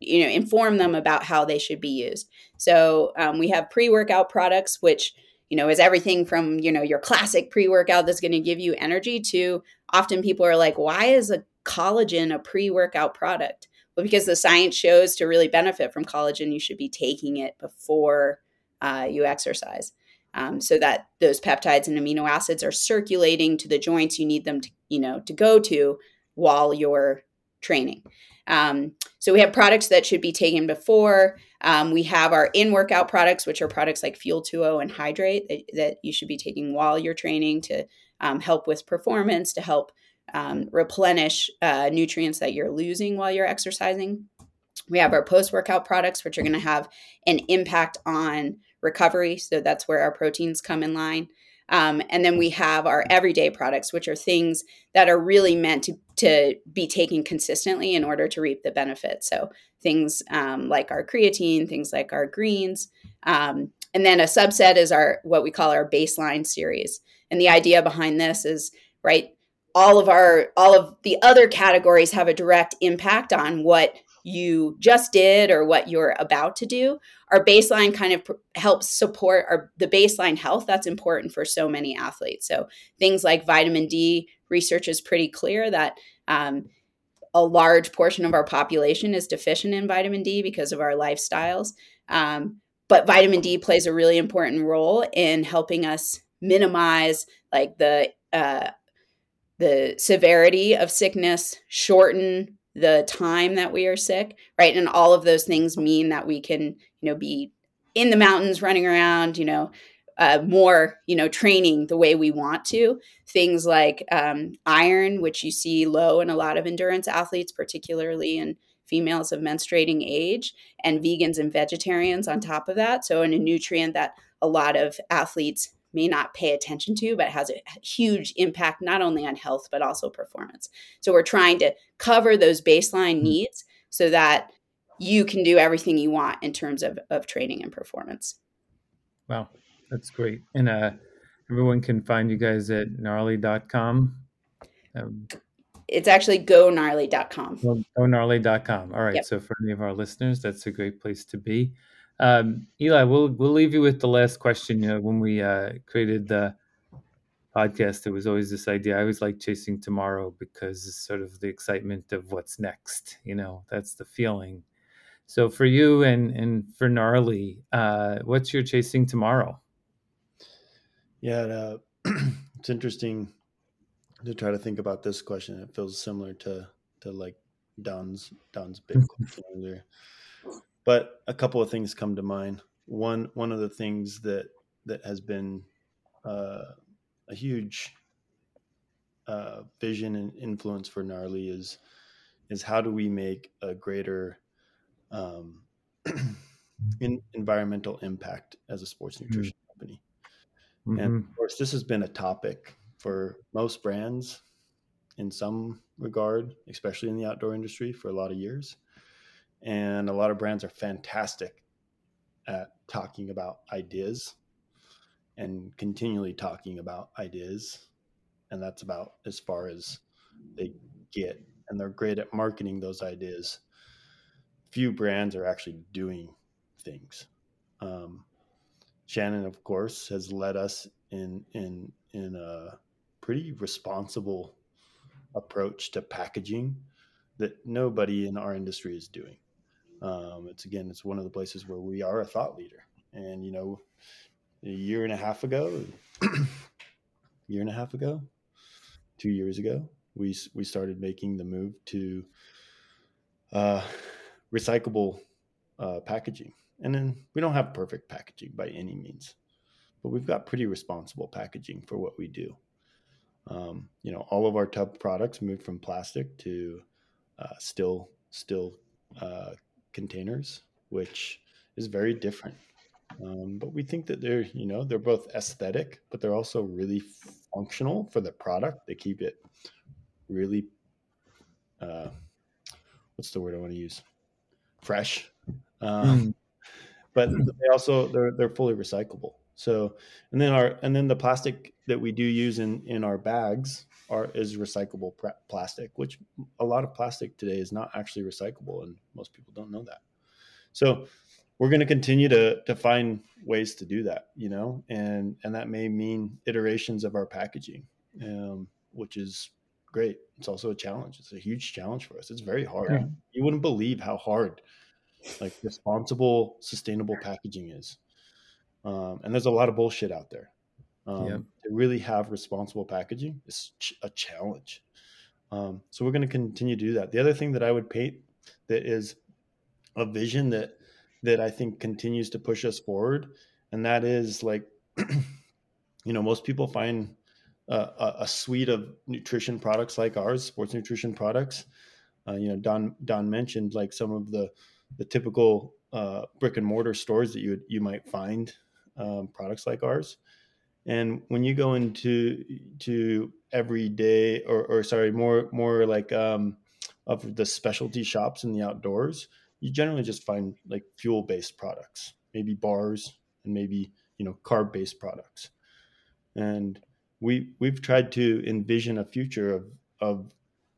you know, inform them about how they should be used. So um, we have pre workout products, which you know, is everything from, you know, your classic pre workout that's going to give you energy to often people are like, why is a collagen a pre workout product? Well, because the science shows to really benefit from collagen, you should be taking it before uh, you exercise. Um, so that those peptides and amino acids are circulating to the joints you need them to, you know, to go to while you're training. Um, so we have products that should be taken before. Um, we have our in workout products, which are products like Fuel 2O and Hydrate that, that, you should be taking while you're training to um, help with performance, to help um, replenish uh, nutrients that you're losing while you're exercising. We have our post workout products, which are going to have an impact on recovery. So that's where our proteins come in line. Um, and then we have our everyday products, which are things that are really meant to, to be taken consistently in order to reap the benefits. So things um, like our creatine, things like our greens. Um, and then a subset is our what we call our baseline series. And the idea behind this is, right, all of our all of the other categories have a direct impact on what you just did or what you're about to do. Our baseline kind of pr- helps support our the baseline health that's important for so many athletes. So things like vitamin d research is pretty clear that um, a large portion of our population is deficient in vitamin d because of our lifestyles. Um, but vitamin d plays a really important role in helping us minimize like the uh, the severity of sickness shorten the time that we are sick, right? And all of those things mean that we can, you know, be in the mountains running around, you know, uh, more, you know, training the way we want to. Things like um, iron, which you see low in a lot of endurance athletes, particularly in females of menstruating age, and vegans and vegetarians on top of that. So, in a nutrient that a lot of athletes may not pay attention to, but has a huge impact not only on health, but also performance. So we're trying to cover those baseline mm-hmm. needs so that you can do everything you want in terms of, of training and performance. Wow, that's great. And uh, everyone can find you guys at gnarly.com. Um, it's actually gognarly.com. Go, gognarly.com. All right. Yep. So for any of our listeners, that's a great place to be. Um, Eli, we'll we'll leave you with the last question. You know, when we uh, created the podcast, there was always this idea. I always like chasing tomorrow because it's sort of the excitement of what's next. You know, that's the feeling. So for you and and for gnarly, uh, what's your chasing tomorrow? Yeah, uh, it's interesting to try to think about this question. It feels similar to to like Don's Don's big question earlier. But a couple of things come to mind. One one of the things that that has been uh, a huge uh, vision and influence for gnarly is is how do we make a greater um, in environmental impact as a sports mm-hmm. nutrition mm-hmm. company. Mm-hmm. And of course, this has been a topic for most brands in some regard, especially in the outdoor industry for a lot of years. And a lot of brands are fantastic at talking about ideas and continually talking about ideas. And that's about as far as they get. And they're great at marketing those ideas few brands are actually doing things. Um, Shannon, of course, has led us in in in a pretty responsible approach to packaging that nobody in our industry is doing. Um, it's again, it's one of the places where we are a thought leader. And you know, a year and a half ago, year and a half ago, two years ago, we we started making the move to uh, recyclable uh, packaging. And then we don't have perfect packaging by any means, but we've got pretty responsible packaging for what we do. Um, you know, all of our tub products moved from plastic to uh, still still uh, containers, which is very different. Um, but we think that they're you know they're both aesthetic, but they're also really functional for the product. They keep it really uh, what's the word I want to use? fresh. Um, mm. But they also they're they're fully recyclable. So and then our and then the plastic that we do use in in our bags are is recyclable plastic, which a lot of plastic today is not actually recyclable, and most people don't know that. So we're going to continue to to find ways to do that, you know, and and that may mean iterations of our packaging, um, which is great. It's also a challenge. It's a huge challenge for us. It's very hard. Yeah. You wouldn't believe how hard like responsible, sustainable packaging is. Um, and there's a lot of bullshit out there. Um, yeah. To really have responsible packaging is ch- a challenge. Um, so we're going to continue to do that. The other thing that I would paint that is a vision that that I think continues to push us forward, and that is like, you know, most people find a, a, suite of nutrition products like ours, sports nutrition products. Uh, you know, Don Don mentioned like some of the the typical uh, brick and mortar stores that you you might find um, products like ours. And when you go into to everyday or, or sorry, more more like um, of the specialty shops in the outdoors, you generally just find like fuel based products, maybe bars and maybe you know carb based products. And we we've tried to envision a future of of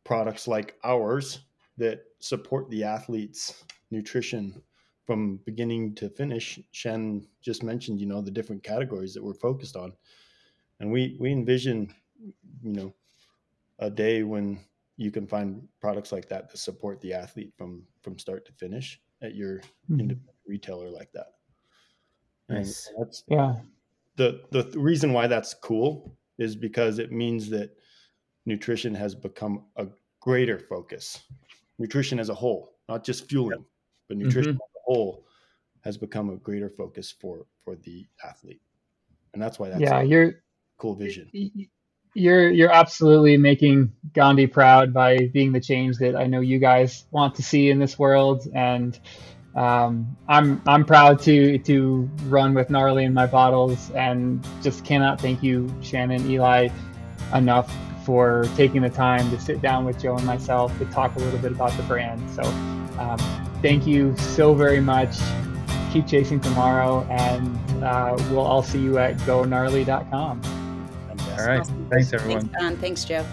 products like ours that support the athletes nutrition from beginning to finish shen just mentioned you know the different categories that we're focused on and we we envision you know a day when you can find products like that that support the athlete from from start to finish at your mm-hmm. retailer like that nice. and that's yeah the the reason why that's cool is because it means that nutrition has become a greater focus. Nutrition as a whole, not just fueling, but nutrition mm-hmm. Whole has become a greater focus for for the athlete. And that's why that's yeah, you're cool vision. You're you're absolutely making Gandhi proud by being the change that I know you guys want to see in this world and um, I'm I'm proud to to run with gnarly in my bottles, and just cannot thank you, Shannon, Eli, enough for taking the time to sit down with Joe and myself to talk a little bit about the brand. So, um, thank you so very much. Keep chasing tomorrow, and uh, we'll all see you at gognarly.com. All right. Thanks, everyone. Thanks, Don. Thanks, Joe.